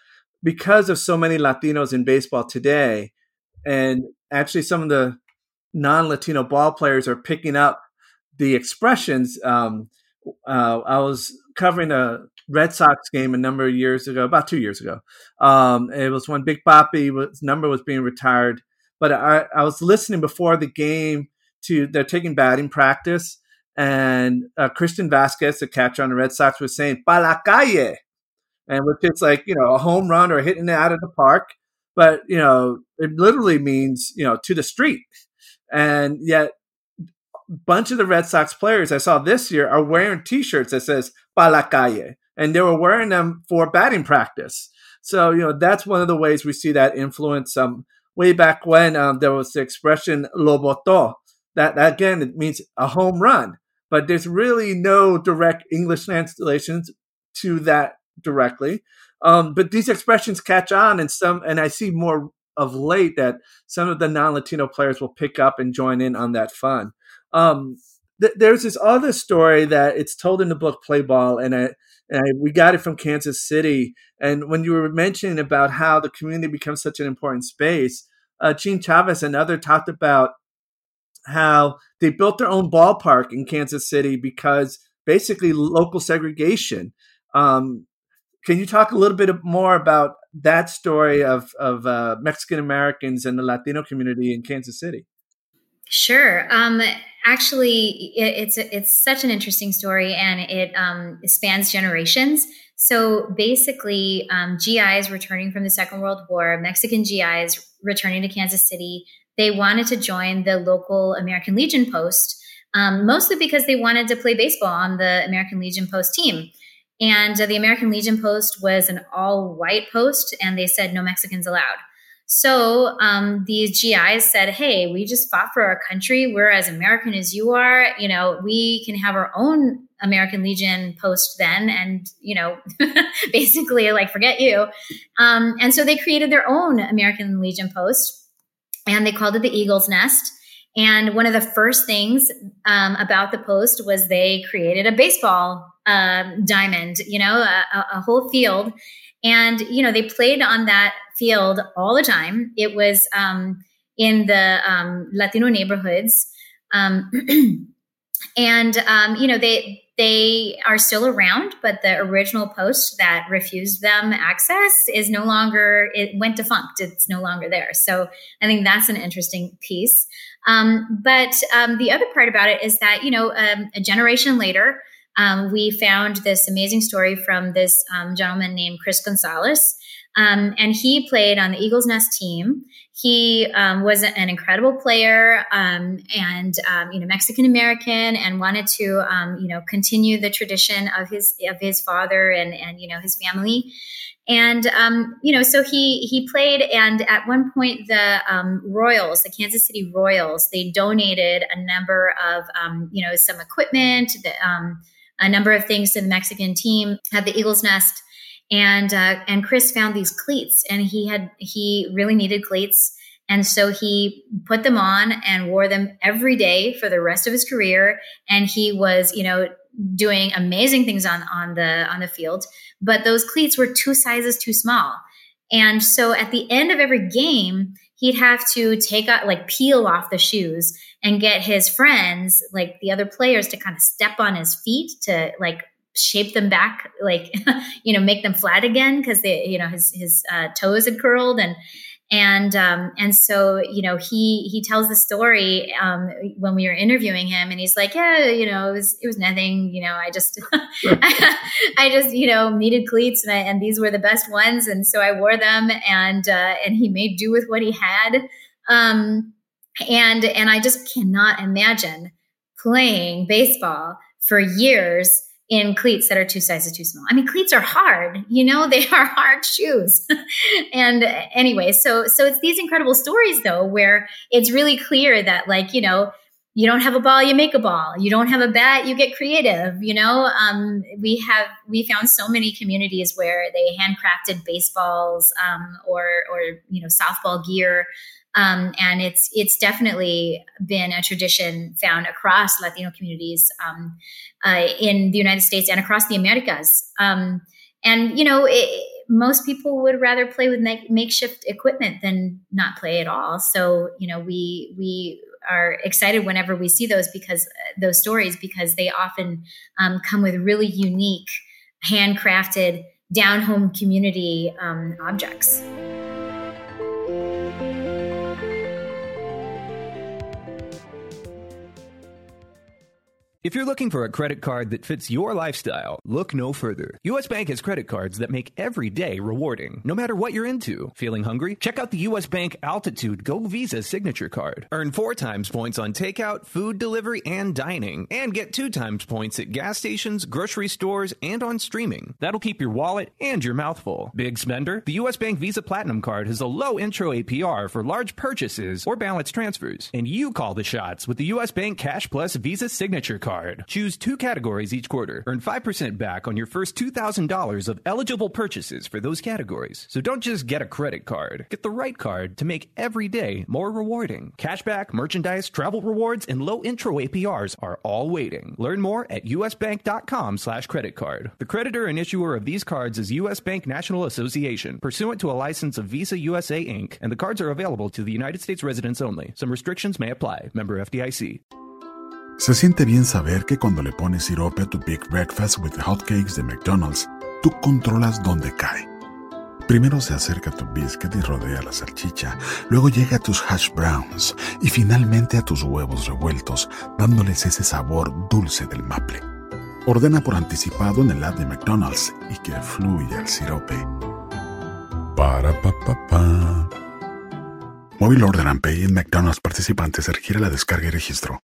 because of so many Latinos in baseball today, and actually some of the non-Latino ball players are picking up the expressions. Um, uh, I was covering a Red Sox game a number of years ago, about two years ago. Um, it was when Big Papi was number was being retired, but I, I was listening before the game to they're taking batting practice and uh, Christian Vázquez, the catcher on the Red Sox, was saying "pa calle," and which is like you know a home run or hitting it out of the park, but you know it literally means you know to the street, and yet a bunch of the Red Sox players I saw this year are wearing T-shirts that says "pa calle," and they were wearing them for batting practice. So you know that's one of the ways we see that influence. Um, way back when um, there was the expression "lo botó," that, that again it means a home run but there's really no direct English translations to that directly. Um, but these expressions catch on, and some, and I see more of late that some of the non-Latino players will pick up and join in on that fun. Um, th- there's this other story that it's told in the book Play Ball, and and I, we got it from Kansas City. And when you were mentioning about how the community becomes such an important space, uh, Gene Chavez and other talked about how they built their own ballpark in Kansas City because basically local segregation. Um, can you talk a little bit more about that story of of uh, Mexican Americans and the Latino community in Kansas City? Sure. Um, actually, it, it's it's such an interesting story, and it, um, spans generations. So basically, um, GIs returning from the Second World War, Mexican GIs returning to Kansas City, they wanted to join the local American Legion post, um, mostly because they wanted to play baseball on the American Legion post team. And uh, the American Legion post was an all white post, and they said no Mexicans allowed. So um, these GIs said, "Hey, we just fought for our country. We're as American as you are. You know, we can have our own American Legion post then, and you know, basically like forget you." Um, and so they created their own American Legion post, and they called it the Eagle's Nest. And one of the first things um, about the post was they created a baseball um, diamond, you know, a, a, whole field. And, you know, they played on that field all the time. It was um, in the um, Latino neighborhoods. Um, and, um, you know, they, they are still around, but the original post that refused them access is no longer, it went defunct. It's no longer there. So I think that's an interesting piece. Um, but um, the other part about it is that, you know, um, a generation later, um, we found this amazing story from this um, gentleman named Chris Gonzalez. Um, and he played on the Eagles Nest team. He um, was an incredible player um, and um, you know Mexican American, and wanted to um, you know continue the tradition of his of his father and and you know his family. And um, you know, so he he played, and at one point the um, Royals, the Kansas City Royals, they donated a number of you know some equipment, the, a number of things to the Mexican team at the Eagles Nest and uh, and Chris found these cleats, and he had he really needed cleats, and so he put them on and wore them every day for the rest of his career, and he was you know doing amazing things on on the on the field, but those cleats were two sizes too small, and so at the end of every game, he'd have to take out like peel off the shoes and get his friends like the other players to kind of step on his feet to like shape them back like you know make them flat again because they you know his his uh, toes had curled. And and um, and so you know he he tells the story um, when we were interviewing him and he's like yeah you know it was it was nothing you know I just I just you know needed cleats and I, and these were the best ones and so I wore them and uh, and he made do with what he had. Um, and and I just cannot imagine playing baseball for years in cleats that are two sizes too small. I mean, cleats are hard, you know, they are hard shoes. and anyway, so so it's these incredible stories though where it's really clear that like, you know, you don't have a ball, you make a ball. You don't have a bat, you get creative. You know, um, we have we found so many communities where they handcrafted baseballs um, or or you know softball gear um, and it's it's definitely been a tradition found across Latino communities um, uh, in the United States and across the Americas. Um, and you know, it, most people would rather play with make, makeshift equipment than not play at all. So you know, we we are excited whenever we see those because uh, those stories because they often um, come with really unique, handcrafted, down home community um, objects. If you're looking for a credit card that fits your lifestyle, look no further. US Bank has credit cards that make every day rewarding, no matter what you're into. Feeling hungry? Check out the US Bank Altitude Go Visa signature card. Earn four times points on takeout, food delivery, and dining, and get two times points at gas stations, grocery stores, and on streaming. That'll keep your wallet and your mouth full. Big spender? The US Bank Visa Platinum card has a low intro APR for large purchases or balance transfers, and you call the shots with the US Bank Cash Plus Visa signature card card. Choose two categories each quarter. Earn 5% back on your first $2,000 of eligible purchases for those categories. So don't just get a credit card. Get the right card to make every day more rewarding. Cashback, merchandise, travel rewards, and low intro APRs are all waiting. Learn more at usbank.com slash credit card. The creditor and issuer of these cards is U.S. Bank National Association, pursuant to a license of Visa USA Inc., and the cards are available to the United States residents only. Some restrictions may apply. Member FDIC. Se siente bien saber que cuando le pones sirope a tu Big Breakfast with Hotcakes de McDonald's, tú controlas dónde cae. Primero se acerca a tu biscuit y rodea la salchicha, luego llega a tus hash browns y finalmente a tus huevos revueltos, dándoles ese sabor dulce del maple. Ordena por anticipado en el app de McDonald's y que fluya el sirope. Para pa pa pa. Móvil Order and Pay en McDonald's participantes requiere la descarga y registro.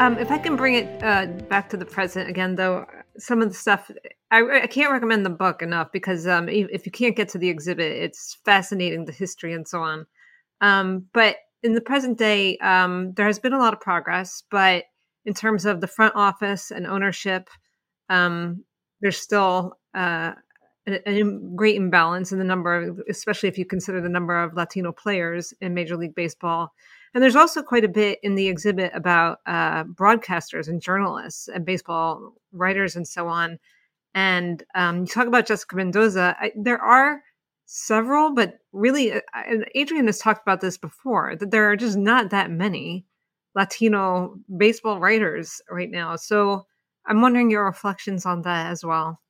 Um, if I can bring it uh, back to the present again, though, some of the stuff I, I can't recommend the book enough because um, if you can't get to the exhibit, it's fascinating the history and so on. Um, but in the present day, um, there has been a lot of progress, but in terms of the front office and ownership, um, there's still uh, a, great imbalance in the number, of, especially if you consider the number of Latino players in Major League Baseball. And there's also quite a bit in the exhibit about uh, broadcasters and journalists and baseball writers and so on. And um, you talk about Jessica Mendoza. I, there are several, but really, uh, Adrian has talked about this before, that there are just not that many Latino baseball writers right now. So I'm wondering your reflections on that as well.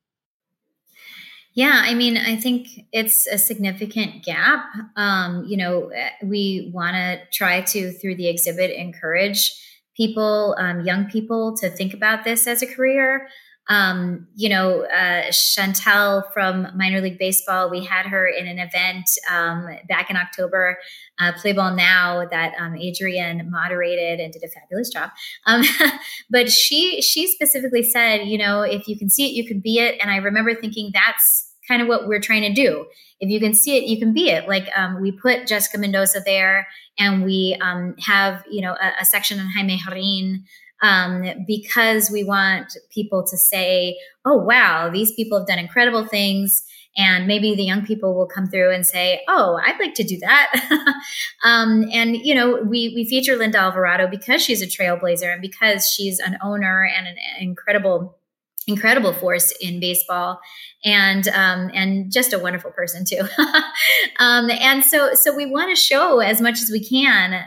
Yeah, I mean, I think it's a significant gap. Um, you know, eh, we want to try to, through the exhibit, encourage people, um, young people, to think about this as a career. Um, you know, uh, Chantel from Minor League Baseball, we had her in an event um, back in October, uh, Play Ball Now, that um, Adrian moderated and did a fabulous job. Um, but she she specifically said, you know, if you can see it, you can be it. And I remember thinking that's kind of what we're trying to do. If you can see it, you can be it. Like um, we put Jessica Mendoza there, and we um, have you know a, a section on Jaime Jarrín um, because we want people to say, "Oh wow, these people have done incredible things." and maybe the young people will come through and say oh i'd like to do that um, and you know we we feature linda alvarado because she's a trailblazer and because she's an owner and an incredible incredible force in baseball and um, and just a wonderful person too um, and so so we want to show as much as we can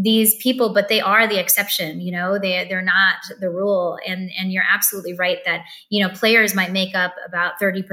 these people but they are the exception you know they they're not the rule. And and you're absolutely right that you know players might make up about 30%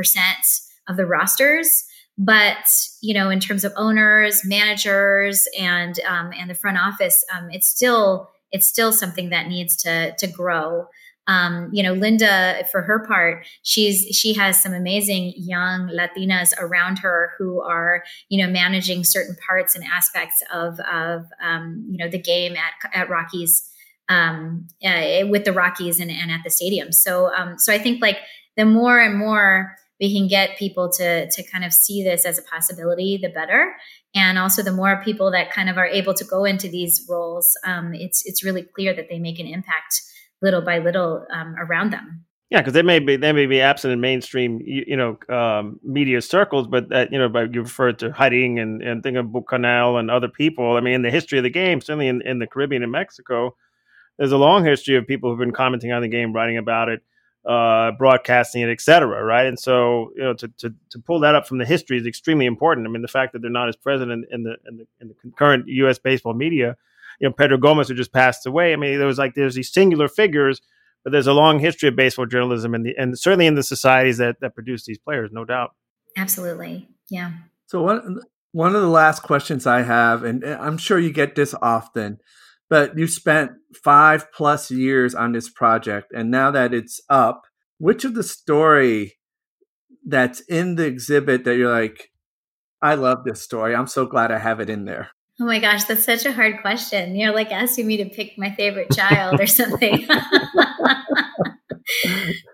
of the rosters but you know in terms of owners managers and um, and the front office um, it's still it's still something that needs to to grow um, you know linda for her part she's she has some amazing young latinas around her who are you know managing certain parts and aspects of of um, you know the game at, at rockies um, uh, with the rockies and, and at the stadium so um, so i think like the more and more we can get people to to kind of see this as a possibility, the better. And also, the more people that kind of are able to go into these roles, um, it's it's really clear that they make an impact little by little um, around them. Yeah, because they may be they may be absent in mainstream you, you know um, media circles, but that you know, but you referred to Jarrín and and think of Buck Canel and other people. I mean, in the history of the game, certainly in, in the Caribbean and Mexico, there's a long history of people who've been commenting on the game, writing about it uh, broadcasting it, etc. right? And so, you know, to, to, to pull that up from the history is extremely important. I mean, the fact that they're not as present in, in the, in the in the current U.S. baseball media, you know, Pedro Gomez who just passed away. I mean, there was like there's these singular figures, but there's a long history of baseball journalism, and and certainly in the societies that that produce these players, no doubt. Absolutely, yeah. So one one of the last questions I have, and I'm sure you get this often but you spent five plus years on this project and now that it's up which of the story that's in the exhibit that you're like i love this story i'm so glad i have it in there oh my gosh that's such a hard question you're like asking me to pick my favorite child or something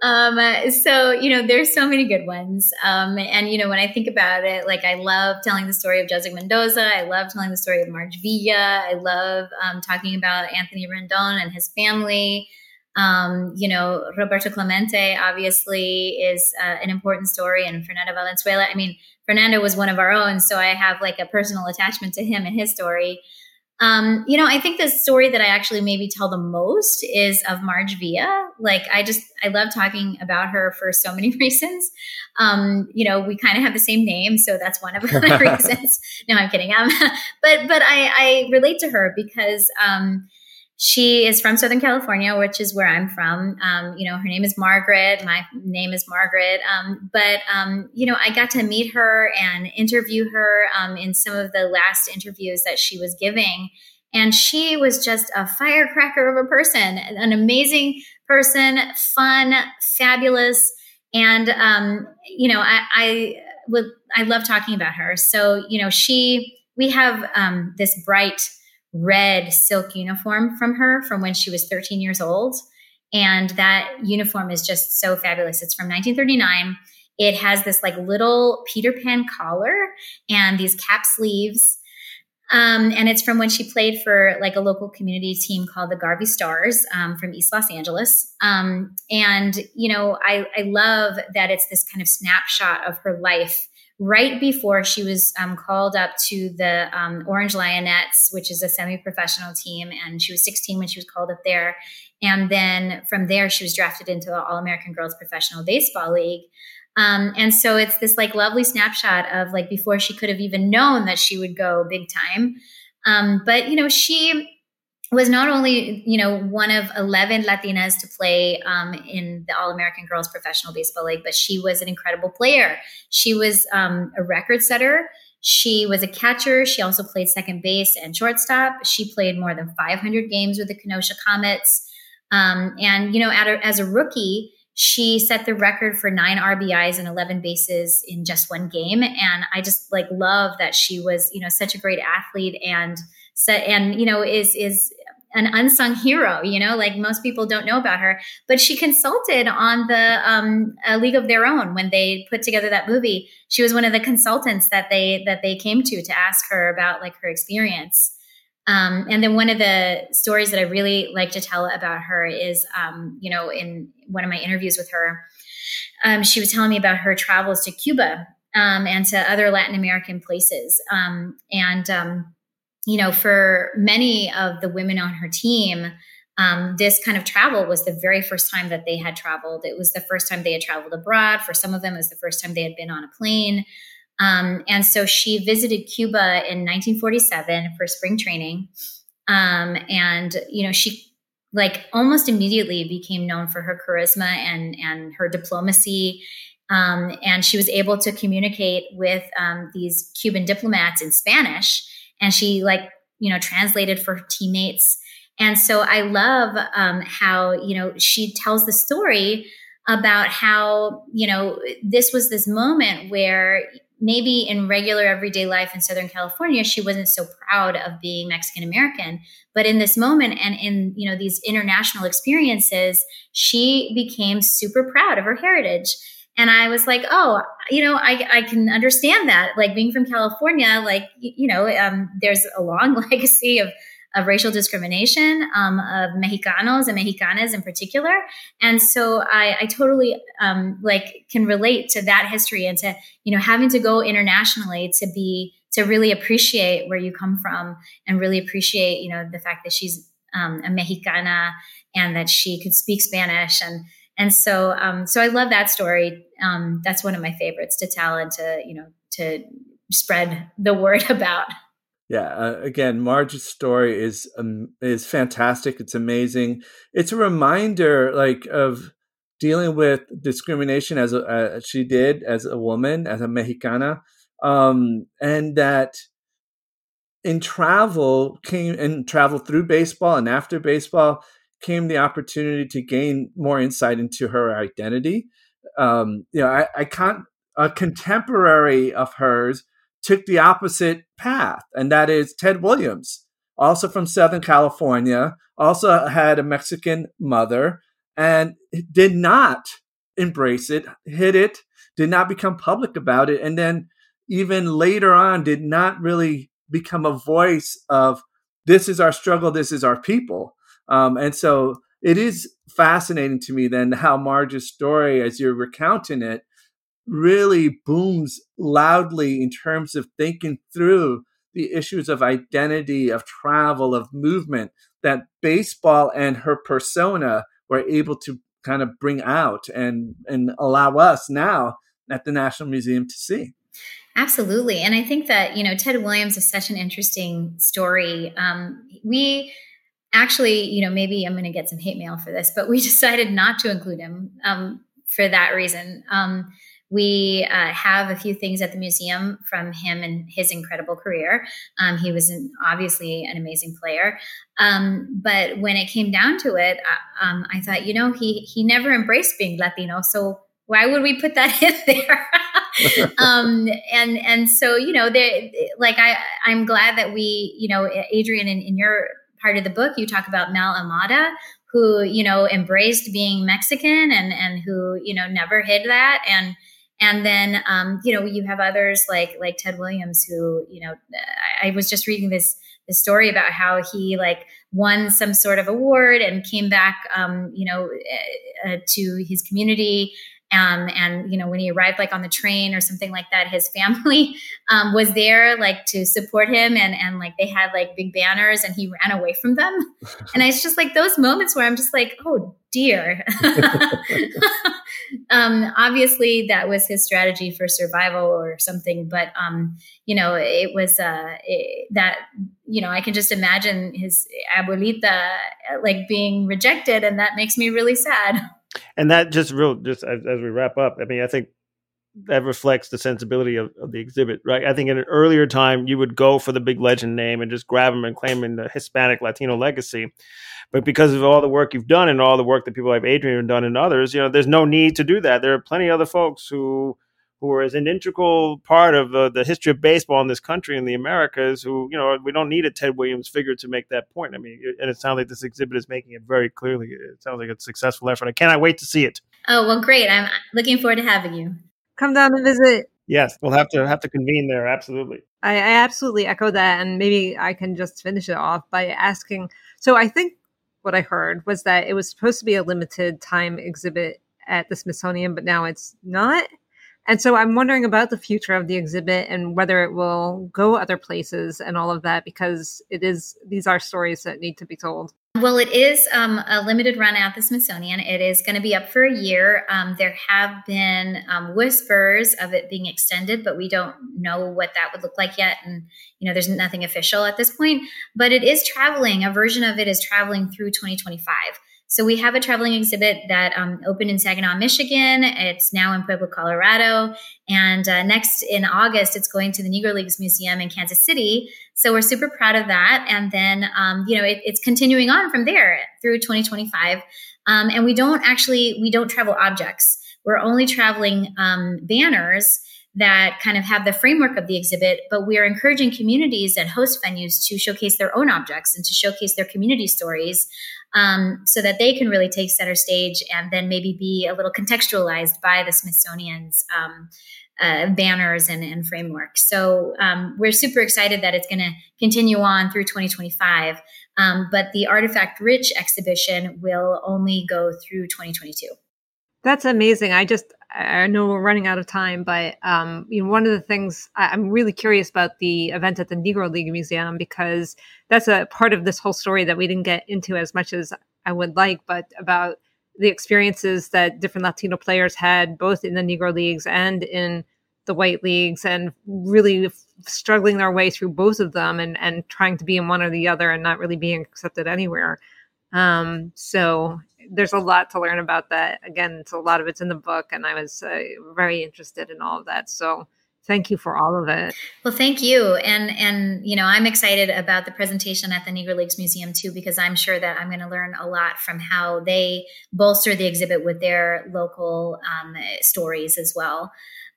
um, so you know, there's so many good ones. Um, and you know, when I think about it, like I love telling the story of Jessica Mendoza. I love telling the story of Marge Villa. I love um, talking about Anthony Rendon and his family. Um, you know, Roberto Clemente obviously is uh, an important story, and Fernando Valenzuela. I mean, Fernando was one of our own, so I have like a personal attachment to him and his story. Um, you know, I think the story that I actually maybe tell the most is of Marge Villa. Like, I just, I love talking about her for so many reasons. Um, you know, we kind of have the same name, so that's one of the reasons. No, I'm kidding. Um, but, but I, I relate to her because, um, she is from Southern California, which is where I'm from. Um, you know, her name is Margaret. My name is Margaret. Um, but, um, you know, I got to meet her and interview her um, in some of the last interviews that she was giving. And she was just a firecracker of a person, an amazing person, fun, fabulous. And, um, you know, I, I would, I love talking about her. So, you know, she, we have um, this bright, red silk uniform from her from when she was 13 years old. And that uniform is just so fabulous. It's from 1939. It has this like little Peter Pan collar and these cap sleeves. Um, and it's from when she played for like a local community team called the Garvey Stars um, from East Los Angeles. Um, and, you know, I, I love that it's this kind of snapshot of her life right before she was um, called up to the um, Orange Lionettes, which is a semi professional team. And she was 16 when she was called up there. And then from there, she was drafted into the All American Girls Professional Baseball League. Um, and so it's this like lovely snapshot of like before she could have even known that she would go big time. Um, but, you know, she was not only you know one of 11 latinas to play um, in the all-american girls professional baseball league but she was an incredible player. She was um, a record setter. She was a catcher. She also played second base and shortstop. She played more than 500 games with the kenosha comets. Um, and you know a, as a rookie she set the record for nine RBIs and 11 bases in just one game. And I just like love that she was, you know, such a great athlete and, and, you know, is, is an unsung hero, you know, like most people don't know about her. But she consulted on the um, a League of Their Own when they put together that movie. She was one of the consultants that they that they came to to ask her about like her experience. Um, and then one of the stories that I really like to tell about her is, um, you know, in one of my interviews with her, um, she was telling me about her travels to Cuba um, and to other Latin American places. Um, and um, you know, for many of the women on her team, um, this kind of travel was the very first time that they had traveled. It was the first time they had traveled abroad. For some of them, it was the first time they had been on a plane. Um, and so she visited Cuba in 1947 for spring training. Um, and, you know, she like almost immediately became known for her charisma and, and her diplomacy. Um, and she was able to communicate with um, these Cuban diplomats in Spanish and she like you know translated for teammates. And so i love um, how you know she tells the story about how you know this was this moment where maybe in regular everyday life in southern california she wasn't so proud of being mexican american but in this moment and in you know these international experiences she became super proud of her heritage and I was like, oh, you know, I, I can understand that. Like being from California, like, you know, um, there's a long legacy of, of racial discrimination um, of Mexicanos and Mexicanas in particular. And so I, I totally um, like can relate to that history and to, you know, having to go internationally to be, to really appreciate where you come from and really appreciate, you know, the fact that she's um, a Mexicana and that she could speak Spanish and, and so um, so I love that story. Um, that's one of my favorites to tell and to you know to spread the word about. Yeah, uh, again, Marge's story is um, is fantastic. It's amazing. It's a reminder, like, of dealing with discrimination as a, uh, she did as a woman, as a Mexicana, um, and that in travel came and travel through baseball and after baseball came the opportunity to gain more insight into her identity. Um, you know, I, I can't. A contemporary of hers took the opposite path, and that is Ted Williams, also from Southern California, also had a Mexican mother, and did not embrace it, hid it, did not become public about it, and then even later on did not really become a voice of this is our struggle, this is our people. Um, and so it is fascinating to me then how Marge's story, as you're recounting it, really booms loudly in terms of thinking through the issues of identity, of travel, of movement that baseball and her persona were able to kind of bring out and and allow us now at the National Museum to see. Absolutely, and I think that you know Ted Williams is such an interesting story. Um, we actually, you know, maybe I'm going to get some hate mail for this, but we decided not to include him um, for that reason. Um, we uh, have a few things at the museum from him and his incredible career. Um, he was an, obviously an amazing player, um, but when it came down to it, uh, um, I thought, you know, he he never embraced being Latino, so why would we put that in there? um, and and so you know, like I I'm glad that we you know Adrian in, in your part of the book, you talk about Mel Almada, who you know embraced being Mexican and and who you know never hid that. And and then um, you know you have others like like Ted Williams who you know I, I was just reading this this story about how he like won some sort of award and came back um, you know uh, to his community um, and you know, when he arrived like on the train or something like that, his family um, was there like to support him, and and like they had like big banners, and he ran away from them. and it's just like those moments where I'm just like, oh dear. um, obviously, that was his strategy for survival or something, but um, you know, it was uh, it, that you know, I can just imagine his abuelita like being rejected, and that makes me really sad and that just real just as, as, we wrap up i mean i think that reflects the sensibility of, of, the exhibit right? I think in an earlier time you would go for the big legend name and just grab them and claim in the hispanic latino legacy. But because of all the work you've done and all the work that people like adrian have done and others you know there's no need to do that. There are plenty of other folks who who are as an integral part of uh, the history of baseball in this country in the Americas. Who you know we don't need a Ted Williams figure to make that point. I mean, it, and it sounds like this exhibit is making it very clearly. It sounds like a successful effort. I cannot wait to see it. Oh well, great! I'm looking forward to having you. Come down and visit. Yes, we'll have to have to convene there. Absolutely. I, I absolutely echo that, and maybe I can just finish it off by asking. So I think what I heard was that it was supposed to be a limited time exhibit at the Smithsonian, but now it's not. And so I'm wondering about the future of the exhibit and whether it will go other places and all of that because it is these are stories that need to be told. Well, it is um, a limited run at the Smithsonian. It is going to be up for a year. Um, there have been um, whispers of it being extended, but we don't know what that would look like yet. And, you know, there's nothing official at this point, but it is traveling. A version of it is traveling through 2025. So we have a traveling exhibit that um, opened in Saginaw, Michigan. It's now in Pueblo, Colorado. And uh, next in August, it's going to the Negro Leagues Museum in Kansas City. So we're super proud of that. And then, um, you know, it, it's continuing on from there through 2025. Um, and we don't actually, we don't travel objects. We're only traveling um, banners that kind of have the framework of the exhibit, but we are encouraging communities and host venues to showcase their own objects and to showcase their community stories um, so that they can really take center stage and then maybe be a little contextualized by the Smithsonian's um, uh, banners and, and framework. So um, we're super excited that it's going to continue on through 2025. Um, but the Artifact Rich exhibition will only go through 2022. That's amazing. I just I know we're running out of time, but um, you know, one of the things I, am really curious about the event at the Negro League Museum because that's a part of this whole story that we didn't get into as much as I would like, but about the experiences that different Latino players had both in the Negro Leagues and in the white leagues and really f- struggling their way through both of them and, and trying to be in one or the other and not really being accepted anywhere. Um, so there's a lot to learn about that. Again, a lot of it's in the book, and I was uh, very interested in all of that. So thank you for all of it. Well, thank you, and and you know I'm excited about the presentation at the Negro Leagues Museum too because I'm sure that I'm going to learn a lot from how they bolster the exhibit with their local um, stories as well.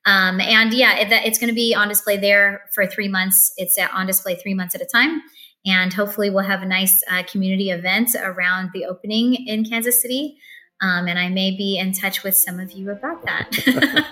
Um, and yeah, it, it's going to be on display there for three months. It's on display three months at a time. And hopefully, we'll have a nice uh, community event around the opening in Kansas City. Um, and I may be in touch with some of you about that.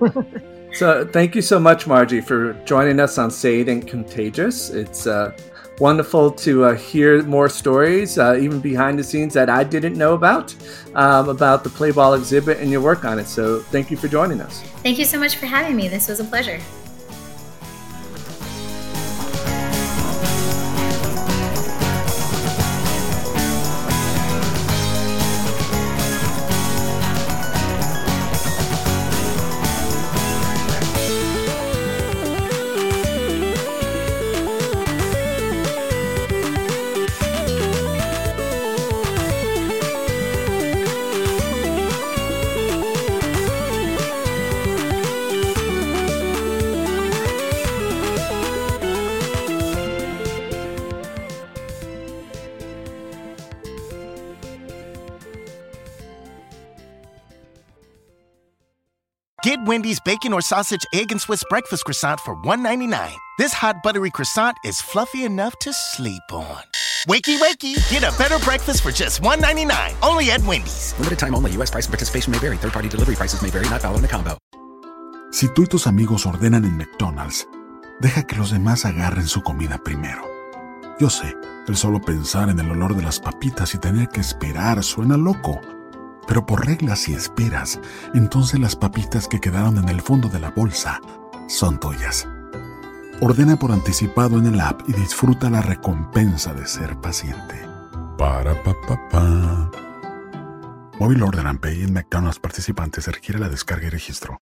so, thank you so much, Margie, for joining us on It Ain't Contagious. It's uh, wonderful to uh, hear more stories, uh, even behind the scenes that I didn't know about, um, about the Play Ball exhibit and your work on it. So, thank you for joining us. Thank you so much for having me. This was a pleasure. Wendy's bacon or sausage, egg, and Swiss breakfast croissant for $1.99. This hot, buttery croissant is fluffy enough to sleep on. Wakey, wakey! Get a better breakfast for just $1.99. Only at Wendy's. Limited time only. U.S. price and participation may vary. Third party delivery prices may vary. Not valid in the combo. Si tú y tus amigos ordenan en McDonald's, deja que los demás agarren su comida primero. Yo sé, el solo pensar en el olor de las papitas y tener que esperar suena loco. Pero por reglas y esperas, entonces las papitas que quedaron en el fondo de la bolsa son tuyas. Ordena por anticipado en el app y disfruta la recompensa de ser paciente. Para pa pa pa. Móvil Order and Pay en McDonald's participantes requiere la descarga y registro.